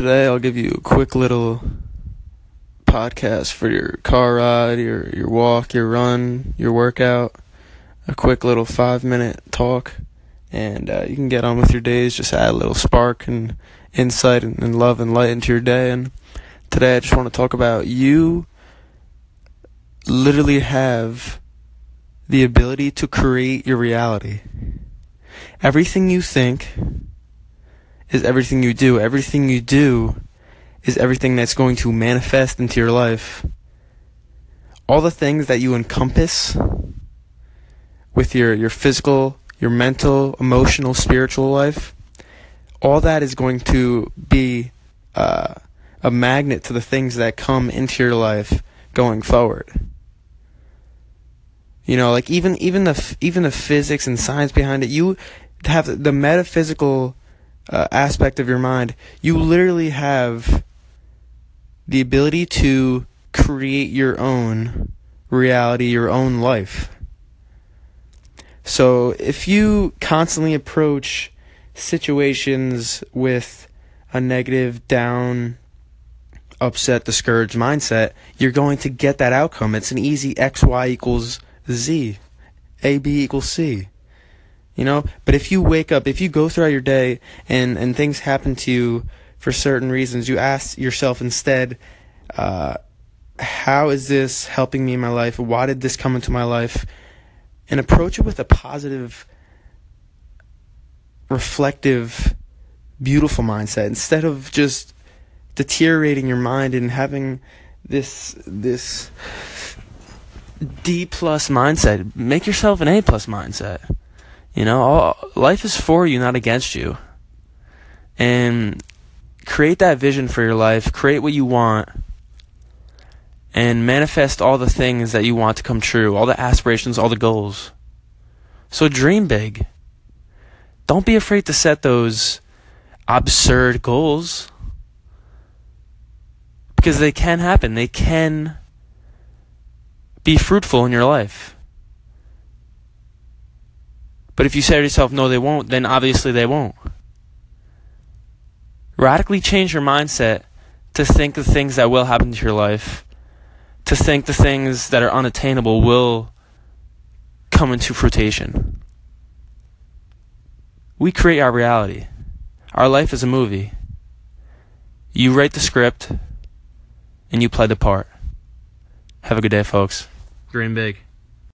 today I'll give you a quick little podcast for your car ride, your your walk, your run, your workout. A quick little five minute talk, and uh, you can get on with your days. Just add a little spark and insight and, and love and light into your day. And today I just want to talk about you. Literally have the ability to create your reality. Everything you think is everything you do. Everything you do is everything that's going to manifest into your life. All the things that you encompass with your, your physical, your mental, emotional, spiritual life, all that is going to be uh, a magnet to the things that come into your life going forward. You know, like even even the even the physics and science behind it, you have the metaphysical uh, aspect of your mind, you literally have the ability to create your own reality, your own life. So if you constantly approach situations with a negative, down, upset, discouraged mindset, you're going to get that outcome. It's an easy X, Y equals Z, A, B equals C. You know, but if you wake up, if you go throughout your day and and things happen to you for certain reasons, you ask yourself instead, uh, how is this helping me in my life? Why did this come into my life? And approach it with a positive, reflective, beautiful mindset instead of just deteriorating your mind and having this this D plus mindset. Make yourself an A plus mindset. You know, all, life is for you, not against you. And create that vision for your life, create what you want, and manifest all the things that you want to come true, all the aspirations, all the goals. So dream big. Don't be afraid to set those absurd goals because they can happen. They can be fruitful in your life. But if you say to yourself, no, they won't, then obviously they won't. Radically change your mindset to think the things that will happen to your life, to think the things that are unattainable will come into fruition. We create our reality. Our life is a movie. You write the script and you play the part. Have a good day, folks. Dream big.